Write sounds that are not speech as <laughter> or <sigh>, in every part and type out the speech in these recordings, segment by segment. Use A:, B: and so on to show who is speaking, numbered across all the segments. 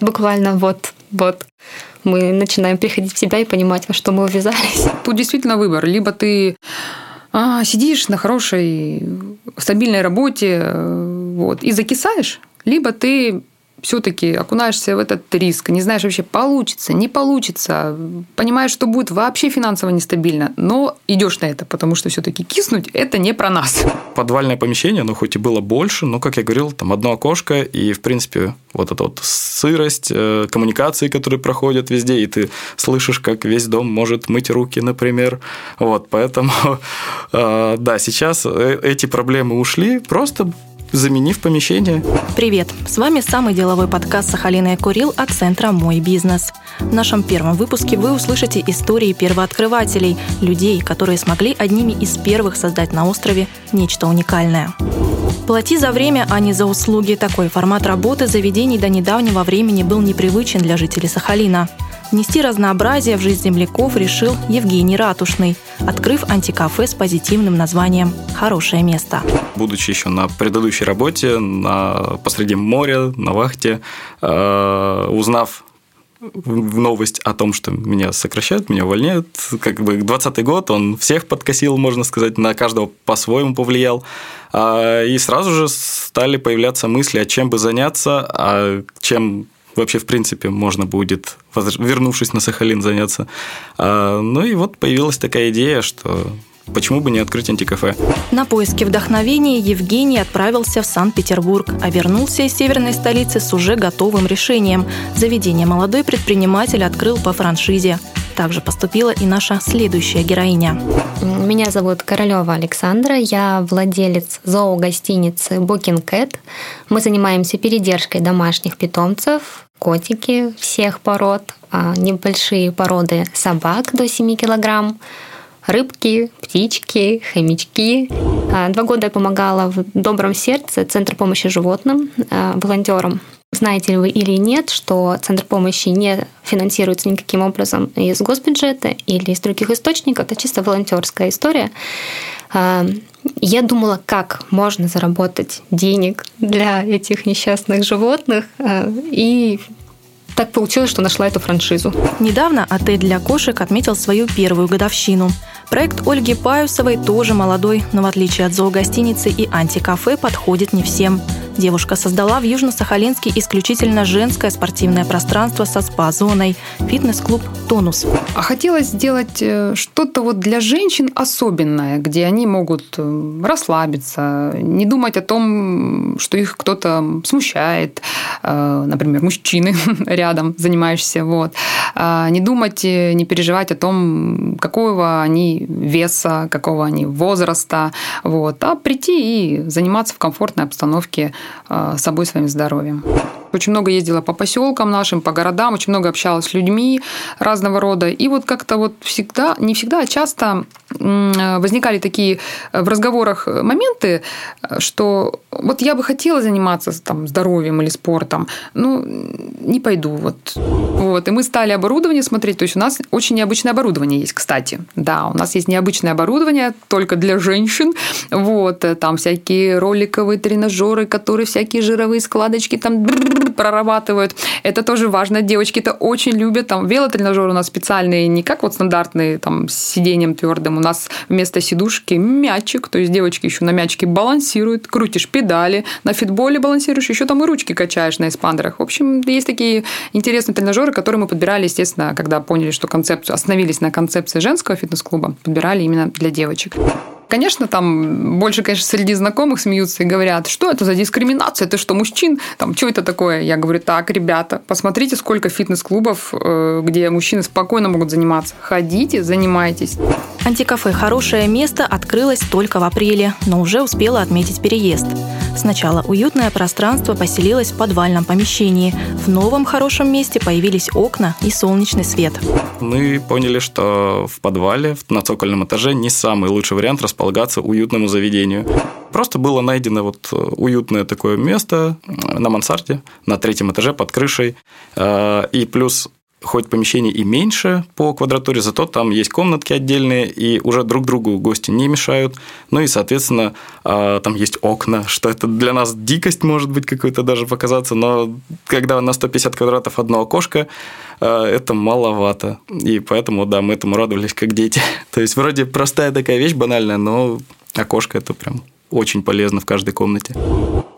A: Буквально вот, вот мы начинаем приходить в себя и понимать, во что мы увязались.
B: Тут действительно выбор. Либо ты а, сидишь на хорошей, стабильной работе э, вот, и закисаешь, либо ты все-таки окунаешься в этот риск, не знаешь вообще, получится, не получится, понимаешь, что будет вообще финансово нестабильно, но идешь на это, потому что все-таки киснуть это не про нас.
C: Подвальное помещение, ну хоть и было больше, но, как я говорил, там одно окошко, и, в принципе, вот эта вот сырость, э, коммуникации, которые проходят везде, и ты слышишь, как весь дом может мыть руки, например. Вот, поэтому, <laughs> э, да, сейчас э, эти проблемы ушли, просто заменив помещение.
D: Привет! С вами самый деловой подкаст Сахалина и Курил от центра «Мой бизнес». В нашем первом выпуске вы услышите истории первооткрывателей, людей, которые смогли одними из первых создать на острове нечто уникальное. Плати за время, а не за услуги. Такой формат работы заведений до недавнего времени был непривычен для жителей Сахалина. Внести разнообразие в жизнь земляков решил Евгений Ратушный, открыв антикафе с позитивным названием «Хорошее место».
C: Будучи еще на предыдущей работе, на, посреди моря, на вахте, э, узнав в новость о том, что меня сокращают, меня увольняют. Как бы 20 год, он всех подкосил, можно сказать, на каждого по-своему повлиял. А, и сразу же стали появляться мысли, а чем бы заняться, а чем вообще, в принципе, можно будет, вернувшись на Сахалин, заняться. А, ну и вот появилась такая идея, что Почему бы не открыть антикафе?
D: На поиски вдохновения Евгений отправился в Санкт-Петербург, а вернулся из северной столицы с уже готовым решением. Заведение молодой предприниматель открыл по франшизе. Также поступила и наша следующая героиня.
A: Меня зовут Королева Александра, я владелец зоогостиницы Booking Cat. Мы занимаемся передержкой домашних питомцев, котики всех пород, а, небольшие породы собак до 7 килограмм, рыбки, птички, хомячки. А, два года я помогала в «Добром сердце» Центр помощи животным, а, волонтерам. Знаете ли вы или нет, что Центр помощи не финансируется никаким образом из госбюджета или из других источников, это чисто волонтерская история. А, я думала, как можно заработать денег для этих несчастных животных, и так получилось, что нашла эту франшизу.
D: Недавно отель для кошек отметил свою первую годовщину. Проект Ольги Паюсовой тоже молодой, но в отличие от зоогостиницы и антикафе подходит не всем. Девушка создала в Южно-Сахалинске исключительно женское спортивное пространство со спа-зоной – фитнес-клуб «Тонус».
B: А хотелось сделать э, что-то вот для женщин особенное, где они могут э, расслабиться, не думать о том, что их кто-то смущает, э, например, мужчины <laughs> рядом занимающиеся, вот. А не думать, не переживать о том, какого они веса, какого они возраста, вот, а прийти и заниматься в комфортной обстановке Э, собой, своим здоровьем. Очень много ездила по поселкам нашим, по городам, очень много общалась с людьми разного рода. И вот как-то вот всегда, не всегда, а часто возникали такие в разговорах моменты, что вот я бы хотела заниматься там, здоровьем или спортом, но не пойду. Вот. Вот. И мы стали оборудование смотреть. То есть у нас очень необычное оборудование есть, кстати. Да, у нас есть необычное оборудование только для женщин. Вот. Там всякие роликовые тренажеры, которые всякие жировые складочки там прорабатывают. Это тоже важно. Девочки это очень любят. Там велотренажеры у нас специальные, не как вот стандартные там с сиденьем твердым. У нас вместо сидушки мячик. То есть девочки еще на мячике балансируют, крутишь педали, на фитболе балансируешь, еще там и ручки качаешь на эспандерах. В общем, есть такие интересные тренажеры, которые мы подбирали, естественно, когда поняли, что концепцию, остановились на концепции женского фитнес-клуба, подбирали именно для девочек. Конечно, там больше, конечно, среди знакомых смеются и говорят, что это за дискриминация, это что, мужчин? Там, что это такое? Я говорю, так, ребята, посмотрите, сколько фитнес-клубов, э, где мужчины спокойно могут заниматься. Ходите, занимайтесь.
D: Антикафе «Хорошее место» открылось только в апреле, но уже успела отметить переезд. Сначала уютное пространство поселилось в подвальном помещении. В новом хорошем месте появились окна и солнечный свет.
C: Мы поняли, что в подвале на цокольном этаже не самый лучший вариант располагаться уютному заведению. Просто было найдено вот э, уютное такое место на мансарде, на третьем этаже под крышей. Э, и плюс хоть помещение и меньше по квадратуре, зато там есть комнатки отдельные, и уже друг другу гости не мешают. Ну и, соответственно, а, там есть окна, что это для нас дикость может быть какой-то даже показаться, но когда на 150 квадратов одно окошко, а, это маловато. И поэтому, да, мы этому радовались как дети. <laughs> То есть, вроде простая такая вещь банальная, но окошко это прям очень полезно в каждой комнате.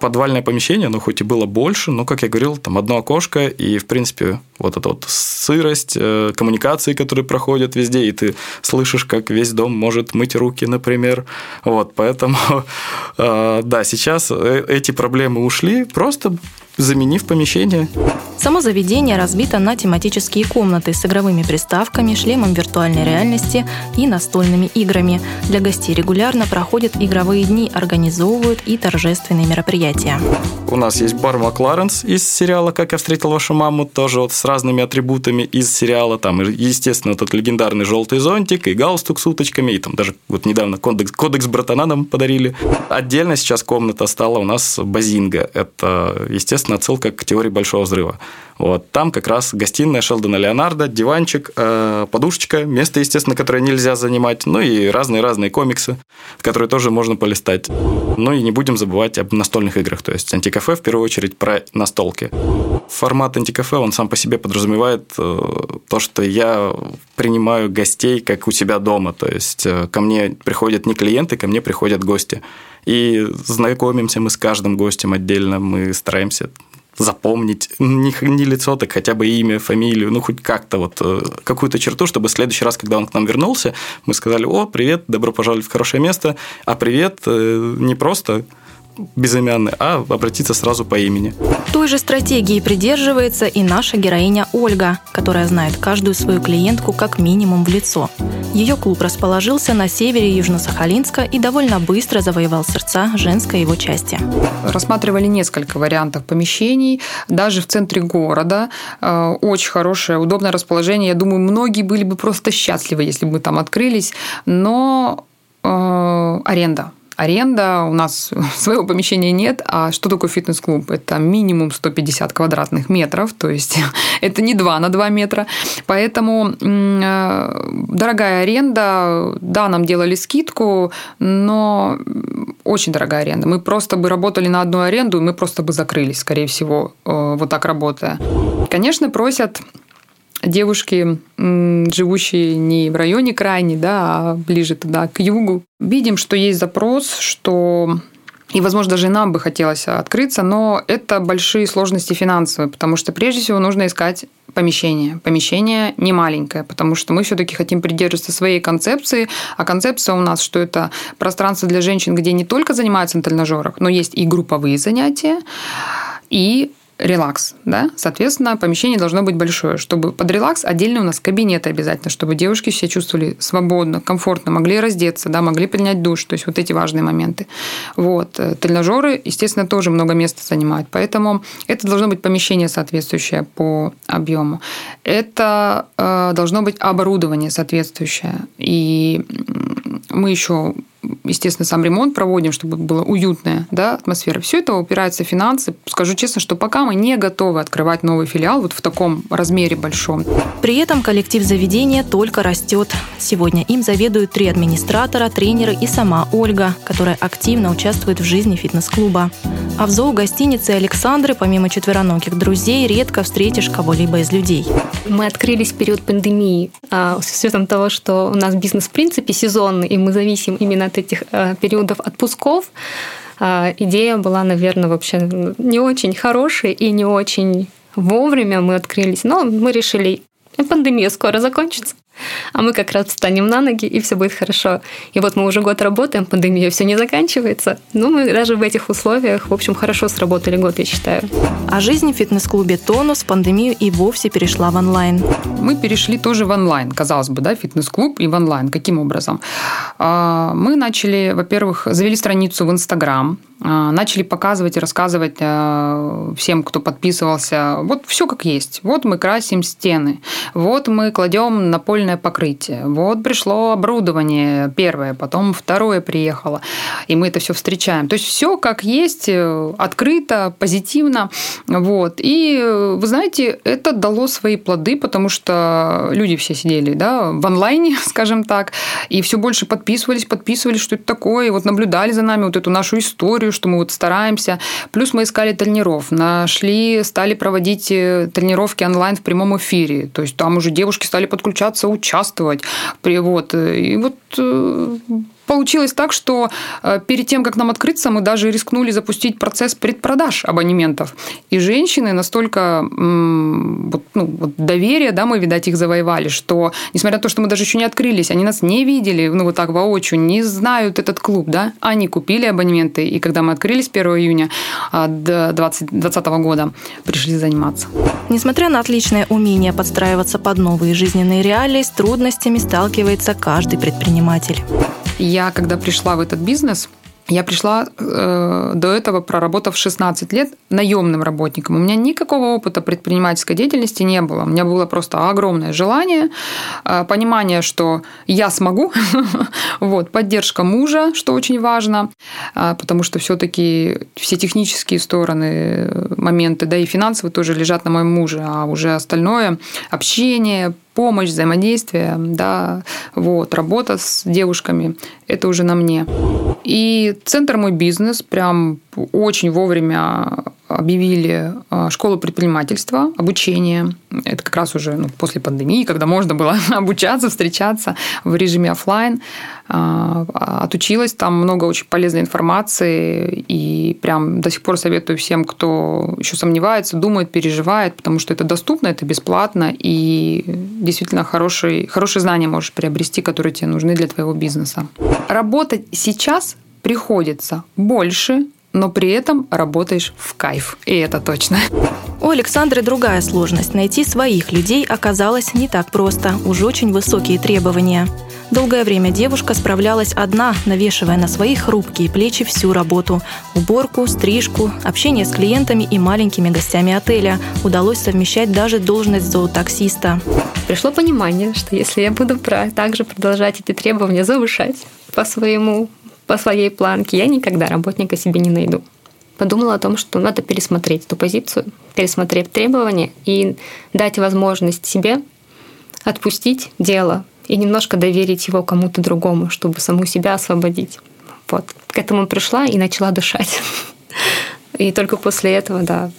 C: Подвальное помещение, оно хоть и было больше, но, как я говорил, там одно окошко, и, в принципе, вот эта вот сырость, э, коммуникации, которые проходят везде, и ты слышишь, как весь дом может мыть руки, например. Вот, поэтому, <laughs> э, да, сейчас э, эти проблемы ушли, просто заменив помещение.
D: Само заведение разбито на тематические комнаты с игровыми приставками, шлемом виртуальной реальности и настольными играми. Для гостей регулярно проходят игровые дни, организовывают и торжественные мероприятия.
C: У нас есть бар Макларенс из сериала «Как я встретил вашу маму», тоже вот с разными атрибутами из сериала. Там, естественно, тот легендарный желтый зонтик и галстук с уточками, и там даже вот недавно кодекс, кодекс братана нам подарили. Отдельно сейчас комната стала у нас базинга. Это, естественно, отсылка к теории Большого взрыва. Вот. Там как раз гостиная Шелдона Леонардо, диванчик, э, подушечка, место, естественно, которое нельзя занимать, ну и разные-разные комиксы, которые тоже можно полистать. Ну и не будем забывать об настольных играх, то есть антикафе в первую очередь про настолки. Формат антикафе, он сам по себе подразумевает э, то, что я принимаю гостей как у себя дома, то есть э, ко мне приходят не клиенты, ко мне приходят гости. И знакомимся мы с каждым гостем отдельно, мы стараемся запомнить не, не лицо, так хотя бы имя, фамилию, ну, хоть как-то вот э, какую-то черту, чтобы в следующий раз, когда он к нам вернулся, мы сказали, о, привет, добро пожаловать в хорошее место, а привет э, не просто безымянный, а обратиться сразу по имени.
D: Той же стратегии придерживается и наша героиня Ольга, которая знает каждую свою клиентку как минимум в лицо. Ее клуб расположился на севере Южно-Сахалинска и довольно быстро завоевал сердца женской его части.
B: Рассматривали несколько вариантов помещений, даже в центре города. Э, очень хорошее, удобное расположение. Я думаю, многие были бы просто счастливы, если бы мы там открылись. Но э, аренда аренда, у нас <laughs> своего помещения нет. А что такое фитнес-клуб? Это минимум 150 квадратных метров, то есть <laughs> это не 2 на 2 метра. Поэтому э, дорогая аренда, да, нам делали скидку, но очень дорогая аренда. Мы просто бы работали на одну аренду, и мы просто бы закрылись, скорее всего, э, вот так работая. Конечно, просят девушки, живущие не в районе крайней, да, а ближе туда, к югу. Видим, что есть запрос, что и, возможно, даже и нам бы хотелось открыться, но это большие сложности финансовые, потому что прежде всего нужно искать помещение. Помещение не маленькое, потому что мы все-таки хотим придерживаться своей концепции, а концепция у нас, что это пространство для женщин, где не только занимаются на тренажерах, но есть и групповые занятия, и релакс, да, соответственно, помещение должно быть большое, чтобы под релакс отдельно у нас кабинеты обязательно, чтобы девушки себя чувствовали свободно, комфортно, могли раздеться, да, могли принять душ, то есть вот эти важные моменты. Вот. Тренажеры, естественно, тоже много места занимают, поэтому это должно быть помещение соответствующее по объему. Это э, должно быть оборудование соответствующее. И мы еще естественно, сам ремонт проводим, чтобы была уютная да, атмосфера. Все это упирается в финансы. Скажу честно, что пока мы не готовы открывать новый филиал вот в таком размере большом.
D: При этом коллектив заведения только растет. Сегодня им заведуют три администратора, тренеры и сама Ольга, которая активно участвует в жизни фитнес-клуба. А в зоогостинице Александры, помимо четвероногих друзей, редко встретишь кого-либо из людей.
A: Мы открылись в период пандемии. А, с учетом того, что у нас бизнес в принципе сезонный, и мы зависим именно от этих э, периодов отпусков, а, идея была, наверное, вообще не очень хорошей и не очень вовремя мы открылись. Но мы решили, пандемия скоро закончится а мы как раз встанем на ноги, и все будет хорошо. И вот мы уже год работаем, пандемия все не заканчивается. Ну, мы даже в этих условиях, в общем, хорошо сработали год, я считаю.
D: А жизнь в фитнес-клубе «Тонус» пандемию и вовсе перешла в онлайн.
B: Мы перешли тоже в онлайн, казалось бы, да, фитнес-клуб и в онлайн. Каким образом? А, мы начали, во-первых, завели страницу в Инстаграм, начали показывать и рассказывать всем, кто подписывался, вот все как есть. Вот мы красим стены, вот мы кладем напольное покрытие, вот пришло оборудование первое, потом второе приехало, и мы это все встречаем. То есть все как есть, э, открыто, позитивно. Вот. И вы знаете, это дало свои плоды, потому что люди все сидели да, в онлайне, <laughs> скажем так, и все больше подписывались, подписывались, что это такое, и вот наблюдали за нами вот эту нашу историю, что мы вот стараемся. Плюс мы искали тренеров, нашли, стали проводить э, тренировки онлайн в прямом эфире. То есть там уже девушки стали подключаться, участвовать. Вот. И вот э, получилось так, что э, перед тем, как нам открыться, мы даже рискнули запустить процесс предпродаж абонементов. И женщины настолько вот, ну, вот доверие, да, мы, видать, их завоевали, что, несмотря на то, что мы даже еще не открылись, они нас не видели, ну, вот так воочию, не знают этот клуб, да, они купили абонементы, и когда мы открылись 1 июня 2020 а, года, пришли заниматься.
D: Несмотря на отличное умение подстраиваться под новые жизненные реалии, с трудностями сталкивается каждый предприниматель.
B: Я, когда пришла в этот бизнес, я пришла э, до этого, проработав 16 лет наемным работником. У меня никакого опыта предпринимательской деятельности не было. У меня было просто огромное желание, э, понимание, что я смогу, <laughs> вот, поддержка мужа, что очень важно, э, потому что все-таки все технические стороны, моменты, да и финансовые тоже лежат на моем муже, а уже остальное общение, помощь, взаимодействие, да, вот, работа с девушками, это уже на мне. И центр «Мой бизнес» прям очень вовремя объявили а, школу предпринимательства, обучение. Это как раз уже ну, после пандемии, когда можно было <laughs> обучаться, встречаться в режиме офлайн. А, отучилась, там много очень полезной информации, и прям до сих пор советую всем, кто еще сомневается, думает, переживает, потому что это доступно, это бесплатно, и действительно хорошие, хорошие знания можешь приобрести, которые тебе нужны для твоего бизнеса. Работать сейчас приходится больше, но при этом работаешь в кайф. И это точно.
D: У Александры другая сложность. Найти своих людей оказалось не так просто. Уж очень высокие требования. Долгое время девушка справлялась одна, навешивая на свои хрупкие плечи всю работу. Уборку, стрижку, общение с клиентами и маленькими гостями отеля. Удалось совмещать даже должность зоотаксиста.
A: Пришло понимание, что если я буду также продолжать эти требования завышать по своему по своей планке, я никогда работника себе не найду. Подумала о том, что надо пересмотреть эту позицию, пересмотреть требования и дать возможность себе отпустить дело и немножко доверить его кому-то другому, чтобы саму себя освободить. Вот. К этому пришла и начала дышать. И только после этого, да,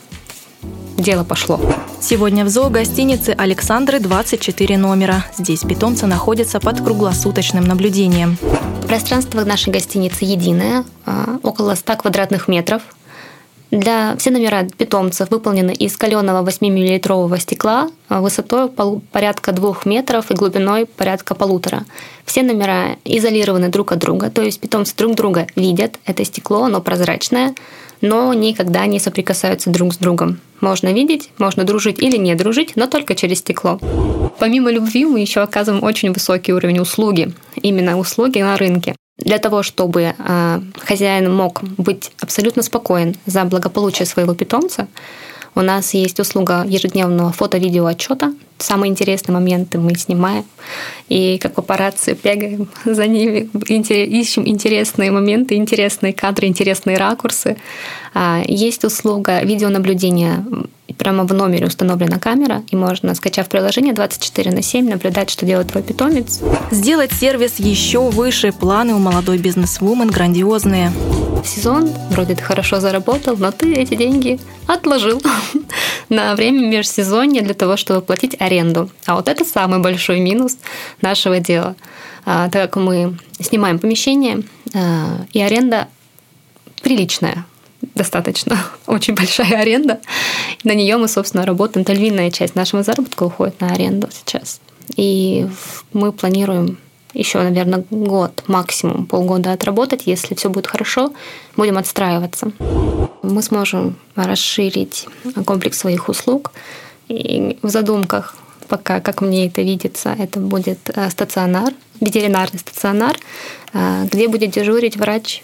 A: дело пошло.
D: Сегодня в зоогостинице Александры 24 номера. Здесь питомцы находятся под круглосуточным наблюдением.
A: Пространство нашей гостиницы единое, а, около 100 квадратных метров. Для все номера питомцев выполнены из каленого 8-миллилитрового стекла а, высотой порядка 2 метров и глубиной порядка полутора. Все номера изолированы друг от друга, то есть питомцы друг друга видят. Это стекло, оно прозрачное, но никогда не соприкасаются друг с другом. Можно видеть, можно дружить или не дружить, но только через стекло. Помимо любви мы еще оказываем очень высокий уровень услуги, именно услуги на рынке. Для того, чтобы э, хозяин мог быть абсолютно спокоен за благополучие своего питомца, у нас есть услуга ежедневного фото-видео отчета. Самые интересные моменты мы снимаем. И как папарацци бегаем <laughs> за ними, ищем интересные моменты, интересные кадры, интересные ракурсы. А, есть услуга видеонаблюдения прямо в номере установлена камера, и можно, скачав приложение 24 на 7, наблюдать, что делает твой питомец.
D: Сделать сервис еще выше. Планы у молодой бизнес-вумен грандиозные.
A: Сезон вроде ты хорошо заработал, но ты эти деньги отложил <laughs> на время межсезонья для того, чтобы платить аренду. А вот это самый большой минус нашего дела. А, так как мы снимаем помещение, а, и аренда приличная, достаточно <laughs> очень большая аренда. На нее мы, собственно, работаем. Это львиная часть нашего заработка уходит на аренду сейчас. И мы планируем еще, наверное, год, максимум полгода отработать. Если все будет хорошо, будем отстраиваться. Мы сможем расширить комплекс своих услуг. В задумках пока, как мне это видится, это будет э, стационар, ветеринарный стационар, э, где будет дежурить врач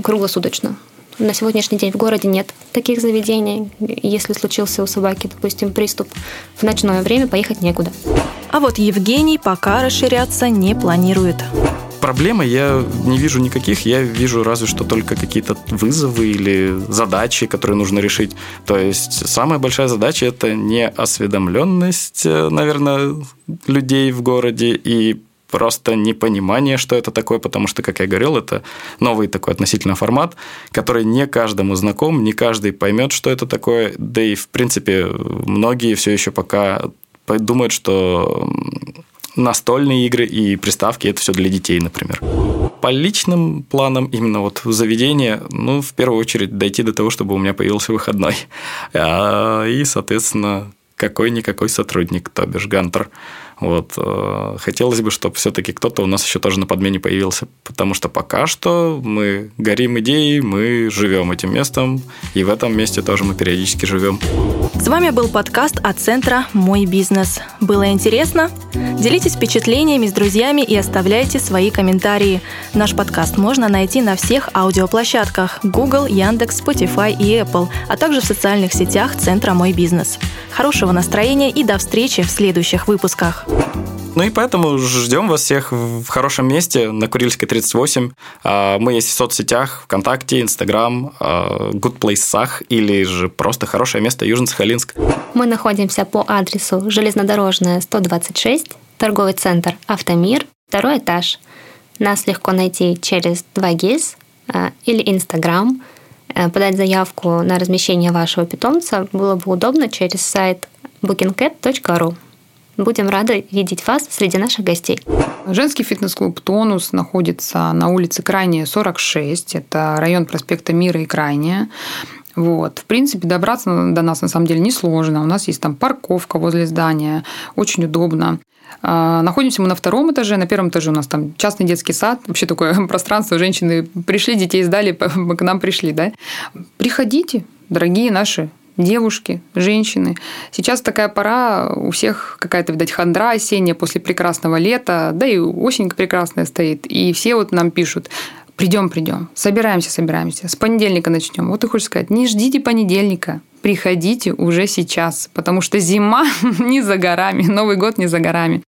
A: круглосуточно На сегодняшний день в городе нет таких заведений. Если случился у собаки, допустим, приступ в ночное время, поехать некуда.
D: А вот Евгений пока расширяться не планирует.
C: Проблемы я не вижу никаких, я вижу разве что только какие-то вызовы или задачи, которые нужно решить. То есть самая большая задача – это не осведомленность, э, наверное, людей в городе и просто непонимание, что это такое, потому что, как я говорил, это новый такой относительно формат, который не каждому знаком, не каждый поймет, что это такое, да и, в принципе, многие все еще пока думают, что настольные игры и приставки – это все для детей, например. По личным планам, именно вот заведение, ну, в первую очередь, дойти до того, чтобы у меня появился выходной. А, и, соответственно, какой-никакой сотрудник, то бишь Гантер. Вот. Э, хотелось бы, чтобы все-таки кто-то у нас еще тоже на подмене появился, потому что пока что мы горим идеей, мы живем этим местом, и в этом месте тоже мы периодически живем.
D: С вами был подкаст от центра «Мой бизнес». Было интересно? Делитесь впечатлениями с друзьями и оставляйте свои комментарии. Наш подкаст можно найти на всех аудиоплощадках Google, Яндекс, Spotify и Apple, а также в социальных сетях центра «Мой бизнес». Хорошего настроения и до встречи в следующих выпусках.
C: Ну и поэтому ждем вас всех в хорошем месте на Курильской 38. А, мы есть в соцсетях, ВКонтакте, Инстаграм, а, Good Place Сах или же просто хорошее место Южно-Сахалинск.
A: Мы находимся по адресу Железнодорожная, 126, торговый центр «Автомир», второй этаж. Нас легко найти через 2GIS а, или Инстаграм. Э, подать заявку на размещение вашего питомца было бы удобно через сайт bookingcat.ru. Будем рады видеть вас среди наших гостей.
B: Женский фитнес-клуб «Тонус» находится на улице Крайняя, 46. Это район проспекта Мира и Крайняя. Вот. В принципе, добраться до нас на самом деле несложно. У нас есть там парковка возле здания, очень удобно. А, находимся мы на втором этаже, на первом этаже у нас там частный детский сад, вообще такое <laughs> пространство, женщины пришли, детей сдали, <laughs> к нам пришли, да. Приходите, дорогие наши девушки, женщины. Сейчас такая пора, у всех какая-то, видать, хандра осенняя после прекрасного лета, да и осень прекрасная стоит. И все вот нам пишут, придем, придем, собираемся, собираемся, с понедельника начнем. Вот и хочешь сказать, не ждите понедельника, приходите уже сейчас, потому что зима <laughs> не за горами, Новый год не за горами.